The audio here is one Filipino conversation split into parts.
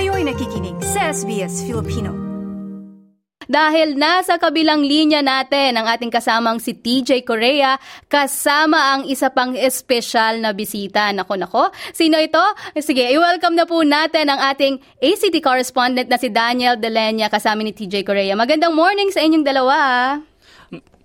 Kayo'y nakikinig sa SBS Filipino. Dahil nasa kabilang linya natin ang ating kasamang si TJ Korea kasama ang isa pang espesyal na bisita. Nako nako, sino ito? Sige, i-welcome na po natin ang ating ACT correspondent na si Daniel Delenya kasama ni TJ Korea. Magandang morning sa inyong dalawa.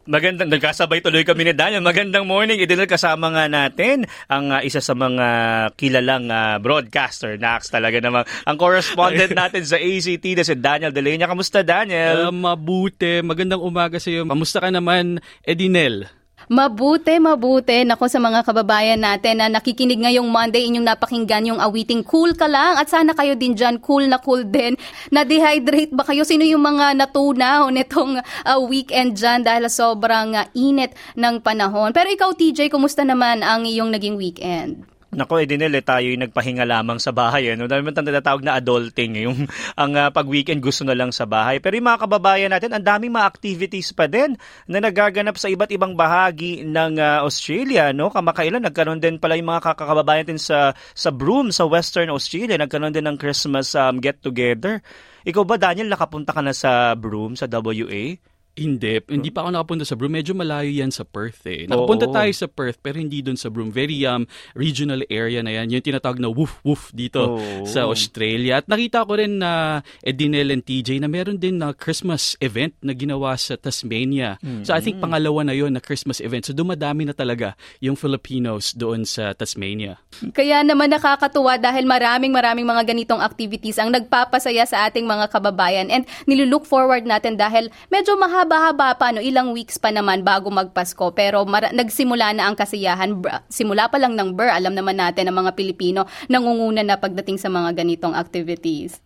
Magandang, nagkasabay tuloy kami ni Daniel. Magandang morning. Idinal kasama nga natin ang uh, isa sa mga kilalang uh, broadcaster. Nax talaga naman. Ang correspondent natin sa ACT na si Daniel Delenya. Kamusta, Daniel? Uh, mabuti. Magandang umaga sa iyo. Kamusta ka naman, Edinel? Mabuti, mabuti. Nako sa mga kababayan natin na nakikinig ngayong Monday, inyong napakinggan yung awiting cool ka lang at sana kayo din dyan, cool na cool din. Na-dehydrate ba kayo? Sino yung mga natunaw nitong uh, weekend dyan dahil sobrang uh, init ng panahon? Pero ikaw, TJ, kumusta naman ang iyong naging weekend? Nako, Edinel, eh, tayo yung nagpahinga lamang sa bahay. Ano? Dahil man tinatawag na adulting. Eh, yung ang uh, pag-weekend gusto na lang sa bahay. Pero yung mga kababayan natin, ang daming mga activities pa din na nagaganap sa iba't ibang bahagi ng uh, Australia. No? Kamakailan, nagkaroon din pala yung mga kakakababayan natin sa, sa Broome, sa Western Australia. Nagkaroon din ng Christmas um, get-together. Ikaw ba, Daniel, nakapunta ka na sa Broome, sa WA? Hindi. Hindi pa ako nakapunta sa Broome. Medyo malayo yan sa Perth eh. Nakapunta Oo. tayo sa Perth pero hindi doon sa Broome. Very um, regional area na yan. Yung tinatawag na woof-woof dito Oo. sa Australia. At nakita ko rin na uh, Edinel and TJ na meron din na Christmas event na ginawa sa Tasmania. Mm-hmm. So I think pangalawa na yon na Christmas event. So dumadami na talaga yung Filipinos doon sa Tasmania. Kaya naman nakakatuwa dahil maraming maraming mga ganitong activities ang nagpapasaya sa ating mga kababayan. And nilulook forward natin dahil medyo mahaba mahaba-haba pa, no, ilang weeks pa naman bago magpasko. Pero mara- nagsimula na ang kasiyahan. Simula pa lang ng BER, alam naman natin ang mga Pilipino nangunguna na pagdating sa mga ganitong activities.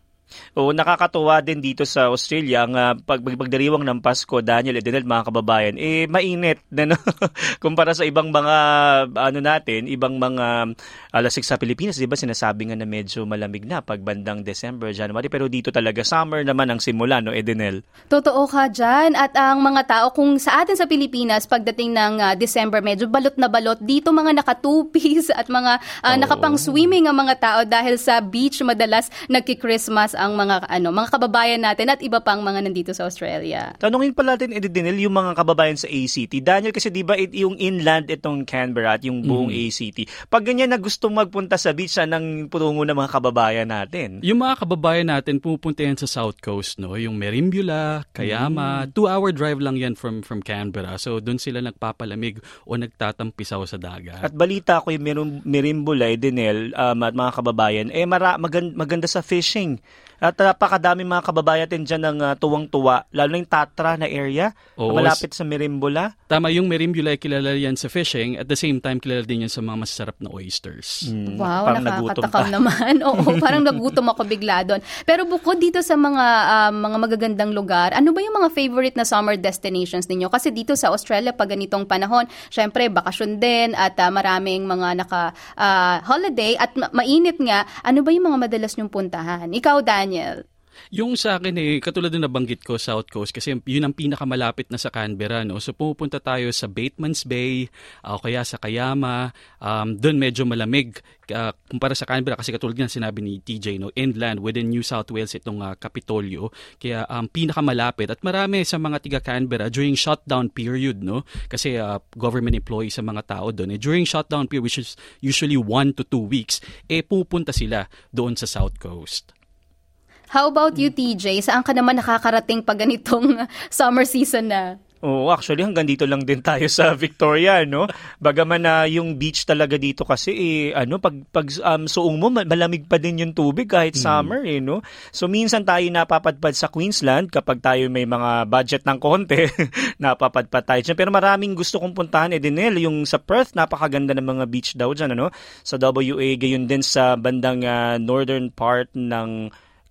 Oo, nakakatuwa din dito sa Australia ang uh, pag pagdiriwang ng Pasko, Daniel Edenel, mga kababayan, eh mainit na no? kumpara sa ibang mga ano natin, ibang mga alasik sa Pilipinas, 'di ba? Sinasabi nga na medyo malamig na pag bandang December, January, pero dito talaga summer naman ang simula, no, Edenel. Totoo ka diyan at ang mga tao kung sa atin sa Pilipinas pagdating ng uh, December, medyo balot na balot dito mga naka-two-piece at mga uh, nakapang-swimming ang mga tao dahil sa beach madalas nagki-Christmas ang mga ano, mga kababayan natin at iba pang mga nandito sa Australia. Tanungin pala natin Edinel yung mga kababayan sa ACT. Daniel kasi 'di ba it, yung inland itong Canberra at yung buong mm. ACT. Pag ganyan na gustong magpunta sa beach ng putungo ng mga kababayan natin. Yung mga kababayan natin pumupunta yan sa South Coast, no? Yung Merimbula, Kayama, mm. two-hour drive lang yan from from Canberra. So doon sila nagpapalamig o nagtatampisaw sa dagat. At balita ko yung Merimbula, Edinel, um, at mga kababayan, eh mara, maganda, maganda sa fishing. At napakadami mga kababayan din dyan ng uh, tuwang-tuwa, lalo na yung Tatra na area, Oo, malapit sa Merimbula. Tama, yung Merimbula kilala yan sa fishing, at the same time kilala din yan sa mga masarap na oysters. Mm, wow, nakakatakam naman. Oo, parang nagutom ako bigla doon. Pero bukod dito sa mga uh, mga magagandang lugar, ano ba yung mga favorite na summer destinations ninyo? Kasi dito sa Australia, pag ganitong panahon, syempre bakasyon din at uh, maraming mga naka uh, holiday at ma- mainit nga. Ano ba yung mga madalas nyong puntahan? Ikaw, Dan, Daniel? Yung sa akin eh, katulad na nabanggit ko, South Coast, kasi yun ang pinakamalapit na sa Canberra. No? So pumupunta tayo sa Batemans Bay, uh, o kaya sa Kayama. Um, Doon medyo malamig uh, kumpara sa Canberra kasi katulad ng sinabi ni TJ, no, inland within New South Wales itong uh, Kapitolyo. Kaya um, pinakamalapit at marami sa mga tiga Canberra during shutdown period, no? Kasi uh, government employees sa mga tao doon. Eh, during shutdown period, which is usually one to two weeks, eh pupunta sila doon sa South Coast. How about you, TJ? Saan ka naman nakakarating pag ganitong summer season na? Oo, oh, actually hanggang dito lang din tayo sa Victoria, no? Bagaman na uh, yung beach talaga dito kasi eh, ano pag pag um, suong mo malamig pa din yung tubig kahit mm. summer eh, no? So minsan tayo napapadpad sa Queensland kapag tayo may mga budget ng konti, napapadpad tayo dyan. Pero maraming gusto kong puntahan eh din yung sa Perth, napakaganda ng mga beach daw diyan, ano? Sa WA gayon din sa bandang uh, northern part ng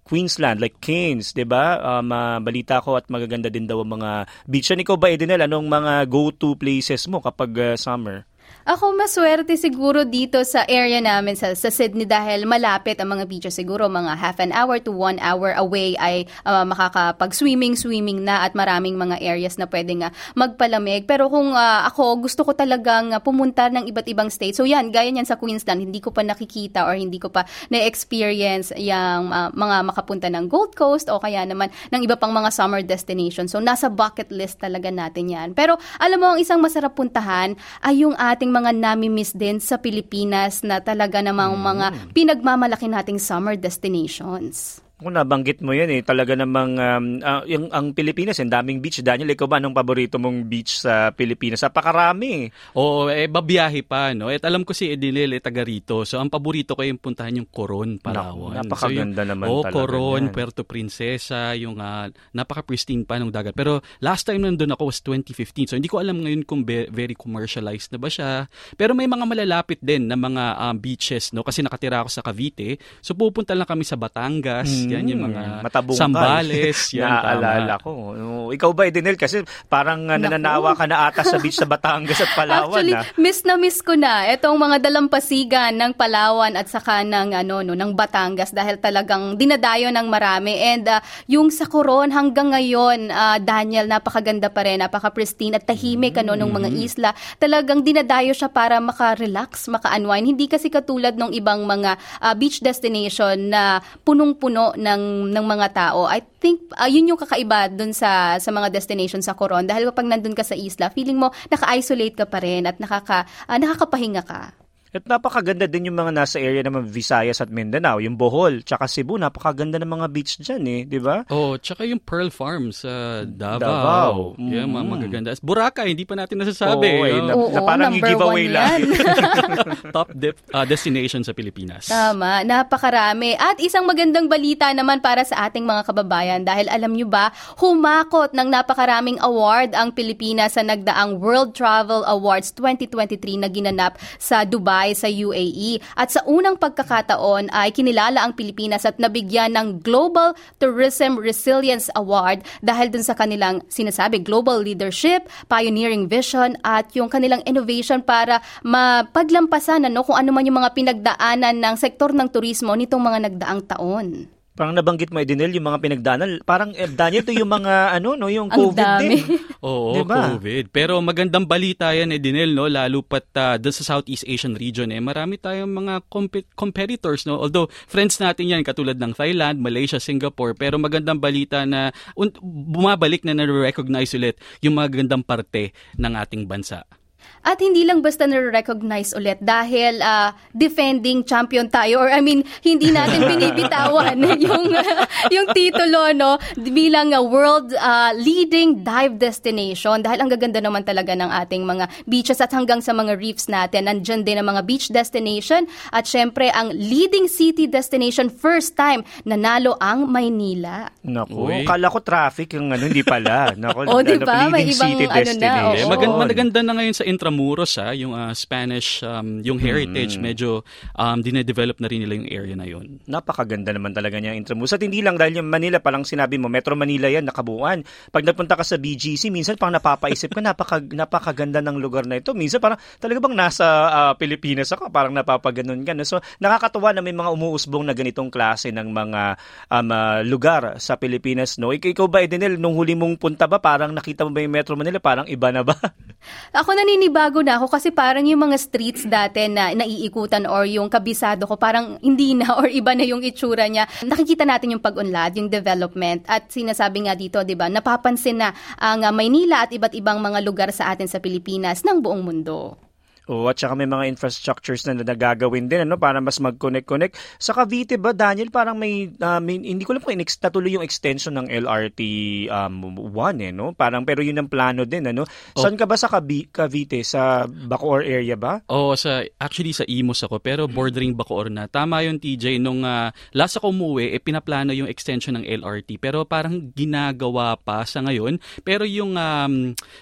Queensland, like Cairns, di ba? Um, uh, balita ko at magaganda din daw ang mga beach. Yan ikaw ba, Edinel, anong mga go-to places mo kapag uh, summer? Ako maswerte siguro dito sa area namin sa, sa Sydney dahil malapit ang mga beaches siguro mga half an hour to one hour away ay uh, makakapag-swimming, swimming na at maraming mga areas na pwedeng uh, magpalamig. Pero kung uh, ako gusto ko talagang uh, pumunta ng iba't ibang states. So yan, gaya niyan sa Queensland, hindi ko pa nakikita or hindi ko pa na-experience yung uh, mga makapunta ng Gold Coast o kaya naman ng iba pang mga summer destinations. So nasa bucket list talaga natin yan. Pero alam mo, ang isang masarap puntahan ay yung ating mga nami-miss din sa Pilipinas na talaga namang mm. mga pinagmamalaki nating summer destinations. Kung nabanggit mo yan eh, talaga namang um, uh, yung, ang Pilipinas, ang daming beach. Daniel, ikaw ba anong paborito mong beach sa Pilipinas? Napakarami. Oo, eh, babiyahe pa. No? At alam ko si Edinel, eh, taga rito. So, ang paborito ko yung puntahan yung Coron, Palawan. napakaganda so, yung, naman oh, talaga Coron, yan. Puerto Princesa, yung uh, napaka-pristine pa ng dagat. Pero last time nandun ako was 2015. So, hindi ko alam ngayon kung be- very commercialized na ba siya. Pero may mga malalapit din na mga um, beaches, no? Kasi nakatira ako sa Cavite. So, pupunta lang kami sa Batangas, yan yung mga Hmm, Matabungkay. sambales. yan, Naaalala tama. ko. Uh, ikaw ba, Edenel? Kasi parang uh, nananawa ka na ata sa beach sa Batangas at Palawan. Actually, ah. miss na miss ko na itong mga dalampasigan ng Palawan at saka ng ano no ng Batangas dahil talagang dinadayo ng marami and uh, yung sa Coron hanggang ngayon uh, Daniel napakaganda pa rin, napaka-pristine at tahimik ano ng mga Mm-hmm. isla. Talagang dinadayo siya para maka-relax, maka-unwind. Hindi kasi katulad ng ibang mga uh, beach destination na punong-puno ng ng mga tao. I think uh, yun yung kakaiba dun sa sa mga destination sa Coron dahil kapag nandun ka sa isla, feeling mo naka-isolate ka pa rin at nakaka uh, nakakapahinga ka. At napakaganda din yung mga nasa area naman Visayas at Mindanao, yung Bohol, tsaka Cebu, napakaganda ng mga beach dyan eh, di ba? Oh, tsaka yung Pearl Farm sa Davao. Davao. Yeah, mga Mm. magaganda. Boracay, hindi pa natin nasasabi. Oo, eh, no? na- Oo, parang number i-giveaway one lang. Top de- uh, destination sa Pilipinas. Tama, napakarami. At isang magandang balita naman para sa ating mga kababayan dahil alam nyo ba, humakot ng napakaraming award ang Pilipinas sa nagdaang World Travel Awards 2023 na ginanap sa Dubai sa UAE. At sa unang pagkakataon ay kinilala ang Pilipinas at nabigyan ng Global Tourism Resilience Award dahil dun sa kanilang sinasabi global leadership, pioneering vision at yung kanilang innovation para mapaglampasan ano kung ano man yung mga pinagdaanan ng sektor ng turismo nitong mga nagdaang taon. Parang nabanggit mo, Edenel, yung mga pinagdanan. Parang, eh, Daniel, ito yung mga, ano, no, yung Ang COVID dami. din. Oo, Diba? COVID. Pero magandang balita yan, eh, Dinel, no? lalo pat uh, doon sa Southeast Asian region. Eh, marami tayong mga comp- competitors. No? Although, friends natin yan, katulad ng Thailand, Malaysia, Singapore. Pero magandang balita na un- bumabalik na na-recognize ulit yung magandang parte ng ating bansa. At hindi lang basta na-recognize ulit dahil ah, defending champion tayo or I mean hindi natin binibitawan yung yung titulo no bilang a world ah, leading dive destination dahil ang gaganda naman talaga ng ating mga beaches at hanggang sa mga reefs natin nandiyan din ang mga beach destination at syempre ang leading city destination first time nanalo ang Maynila. Naku, Uy. kala ko traffic yung ano, hindi pala. Naku, Oh, di ano, ba? May leading ibang city ano na, destination. Oo. maganda, maganda na ngayon sa Intramuros ha, yung ah, Spanish, um, yung heritage, medyo um, dinedevelop na rin nila yung area na yun. Napakaganda naman talaga niya Intramuros. At hindi lang dahil yung Manila, palang sinabi mo, Metro Manila yan, nakabuuan. Pag napunta ka sa BGC, minsan pang napapaisip ka, napaka, napakaganda ng lugar na ito. Minsan parang talaga bang nasa ah, Pilipinas ako, parang napapaganon ka. no? So nakakatuwa na may mga umuusbong na ganitong klase ng mga um, ah, lugar sa Pilipinas. No? Ik- ikaw ba, Edenel, nung huli mong punta ba, parang nakita mo ba yung Metro Manila, parang iba na ba? Ako naninibago na ako kasi parang yung mga streets dati na naiikutan or yung kabisado ko parang hindi na or iba na yung itsura niya. Nakikita natin yung pag-unlad, yung development at sinasabi nga dito, 'di ba? Napapansin na ang uh, Maynila at iba't ibang mga lugar sa atin sa Pilipinas ng buong mundo. Oo, at saka may mga infrastructures na nagagawin din ano para mas mag-connect-connect. Sa Cavite ba Daniel parang may, ah, may- hindi ko lang kung inex- natuloy yung extension ng LRT um 1 eh no. Parang pero yun ang plano din ano. Saan ka ba sa Cavi- Cavite sa Bacoor area ba? Oo, sa, actually sa Imus ako, pero bordering Bacoor na. Tama yung TJ, nung ah, last ako umuwi, eh, pinaplano yung extension ng LRT, pero parang ginagawa pa sa ngayon. Pero yung um,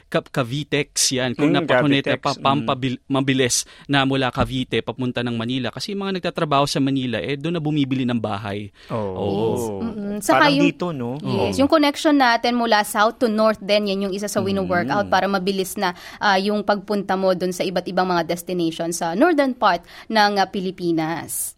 Ca- Cavitex yan, kung Mm, napakunete Cavitex, pa, Pampabil, mabilis na mula Cavite papunta ng Manila kasi yung mga nagtatrabaho sa Manila eh doon na bumibili ng bahay. Oo. Mm-mm. Saka Parang yung- dito, no? Yes, yung connection natin mula south to north din, yan yung isa sa Mm. wino-workout para mabilis na ah, yung pagpunta mo dun sa iba't ibang mga destinations sa northern part ng ah, Pilipinas.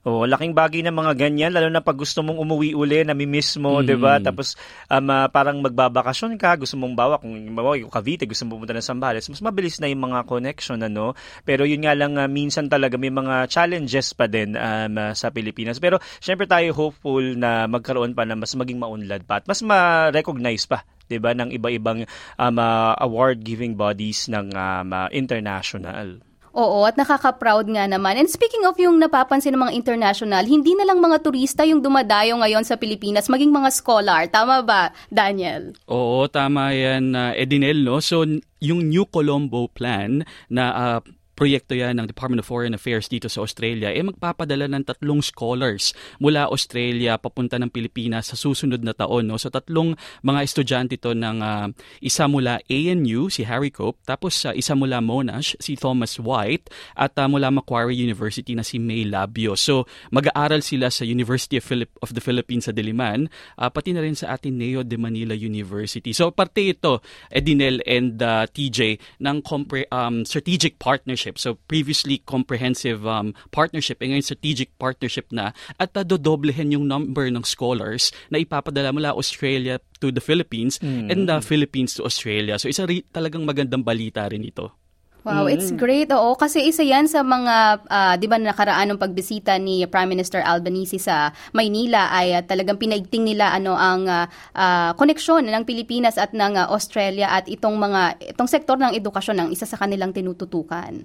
Oh, laking bagay ng mga ganyan lalo na pag gusto mong umuwi uli, nami-miss mo, 'di ba? Tapos um, ah, parang magbabakasyon ka, gusto mong bawa kung bawa yung Cavite, gusto mong pumunta ng Zambales, mas mabilis na yung mga connection ano. Pero yun nga lang ah, minsan talaga may mga challenges pa din um, ah, sa Pilipinas. Pero syempre tayo hopeful na magkaroon pa na mas maging maunlad pa at mas ma-recognize pa 'di ba ng iba-ibang um, ah, award giving bodies ng um, ah, international. Oo, at nakaka-proud nga naman. And speaking of yung napapansin ng mga international, hindi na lang mga turista yung dumadayo ngayon sa Pilipinas, maging mga scholar. Tama ba, Daniel? Oo, tama yan, uh, Edinel. No? So, yung New Colombo Plan na ah, proyekto yan ng Department of Foreign Affairs dito sa Australia, eh magpapadala ng tatlong scholars mula Australia papunta ng Pilipinas sa susunod na taon. No? So tatlong mga estudyante to ng ah, isa mula ANU, si Harry Cope, tapos ah, isa mula Monash, si Thomas White, at ah, mula Macquarie University na si May Labio. So mag-aaral sila sa University of, Philip- of the Philippines sa Diliman, ah, pati na rin sa Ateneo de Manila University. So parte ito, Edinel and ah, TJ, ng compre- um, strategic partnership. So previously comprehensive um, partnership, eh ngayon strategic partnership na at uh, dodoblehin yung number ng scholars na ipapadala mula Australia to the Philippines and the Philippines to Australia. So isa ri- talagang magandang balita rin ito. Wow, it's great. Oo, kasi isa yan sa mga, ah, di ba, nakaraan ng pagbisita ni Prime Minister Albanese sa Maynila ay ah, talagang pinaigting nila ano ang ah, koneksyon ng Pilipinas at ng ah, Australia at itong mga itong sektor ng edukasyon ang isa sa kanilang tinututukan.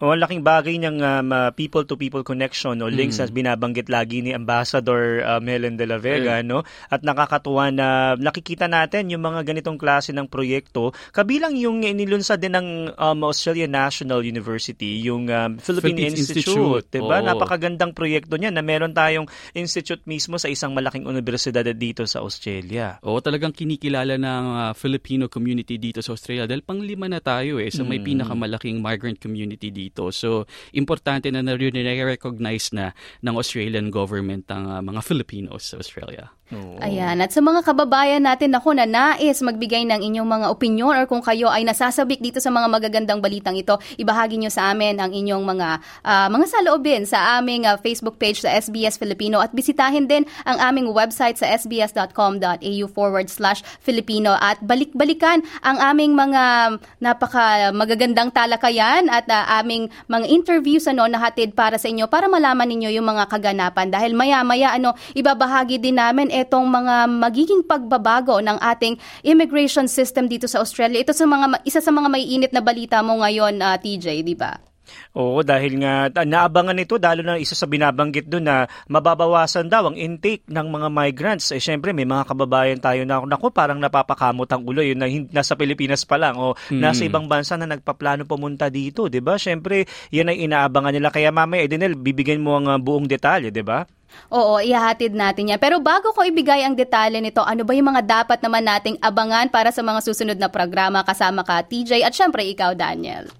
O, ang laking bagay ng um, uh, people-to-people connection o links na binabanggit lagi ni Ambassador um, Helen de la Vega. No? At nakakatuwa na nakikita natin yung mga ganitong klase ng proyekto. Kabilang yung inilunsad din ng um, Australian National University, yung um, Philippine Philippines Institute. Institute. Diba? Oo. Napakagandang proyekto niya na meron tayong institute mismo sa isang malaking universidad dito sa Australia. Oo, talagang kinikilala ng ah, Filipino community dito sa Australia dahil panglima na tayo eh sa may pinakamalaking migrant community dito. So, importante na na-recognize na ng Australian government ang ah, mga Filipinos sa Australia. Ayan. At sa mga kababayan natin ako na nais magbigay ng inyong mga opinion or kung kayo ay nasasabik dito sa mga magagandang balitang ito, ibahagi nyo sa amin ang inyong mga ah, mga saloobin sa aming ah, Facebook page sa SBS Filipino at bisitahin din ang aming website sa sbs.com.au forward slash Filipino at balik-balikan ang aming mga napaka magagandang talakayan at ah, aming mga interviews ano nahatid para sa inyo para malaman ninyo yung mga kaganapan dahil maya-maya ano ibabahagi din namin etong mga magiging pagbabago ng ating immigration system dito sa Australia. Ito sa mga isa sa mga maiinit na balita mo ngayon ah, TJ, di ba? Oo, dahil nga ta- naabangan ito, lalo na isa sa binabanggit doon na mababawasan daw ang intake ng mga migrants. Eh, syempre, may mga kababayan tayo na, naku, parang napapakamot ang ulo, yun na nasa Pilipinas pa lang o nasa ibang bansa na nagpaplano pumunta dito, di ba? Syempre, yan ay inaabangan nila. Kaya mamaya, Edenel, bibigyan mo ang uh, buong detalye, di ba? Oo, ihahatid natin yan. Pero bago ko ibigay ang detalye nito, ano ba yung mga dapat naman nating abangan para sa mga susunod na programa kasama ka, TJ, at syempre ikaw, Daniel?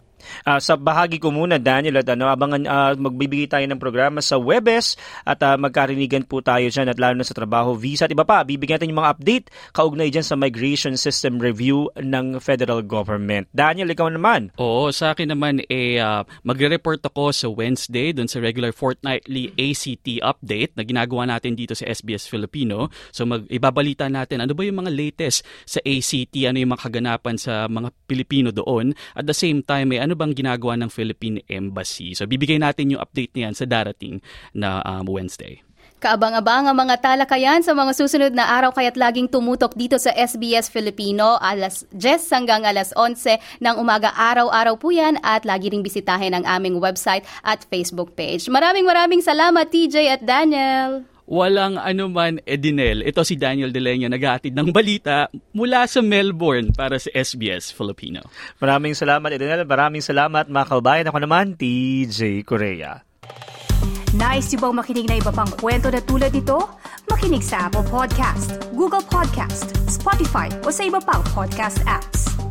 Ah, sa bahagi ko muna, Daniel, at ano, abangan, ah, magbibigay tayo ng programa sa Webes at ah, magkarinigan po tayo dyan at lalo na sa trabaho, visa at iba pa. Bibigyan natin yung mga update kaugnay dyan sa Migration System Review ng federal government. Daniel, ikaw naman. Oo, sa akin naman eh ah, magre-report ako sa Wednesday doon sa regular fortnightly ACT update na ginagawa natin dito sa SBS Filipino. So mag ibabalita natin ano ba yung mga latest sa ACT, ano yung mga kaganapan sa mga Pilipino doon. At the same time, eh, ano bang ginagawa ng Philippine Embassy. So bibigay natin yung update niyan sa darating na um, Wednesday. Kaabang-abang ang mga talakayan sa mga susunod na araw kaya't laging tumutok dito sa SBS Filipino alas 10 hanggang alas 11 ng umaga araw-araw po yan at lagi ring bisitahin ang aming website at Facebook page. Maraming maraming salamat TJ at Daniel! Walang anuman, Edinel. Ito si Daniel De Leño, naghahatid ng balita mula sa Melbourne para sa SBS Filipino. Maraming salamat, Edenel. Maraming salamat, mga kaubayan. Ako naman, TJ Korea. Nice yung bang makinig na iba pang kwento na tulad ito? Makinig sa Apple Podcast, Google Podcast, Spotify o sa iba pang podcast apps.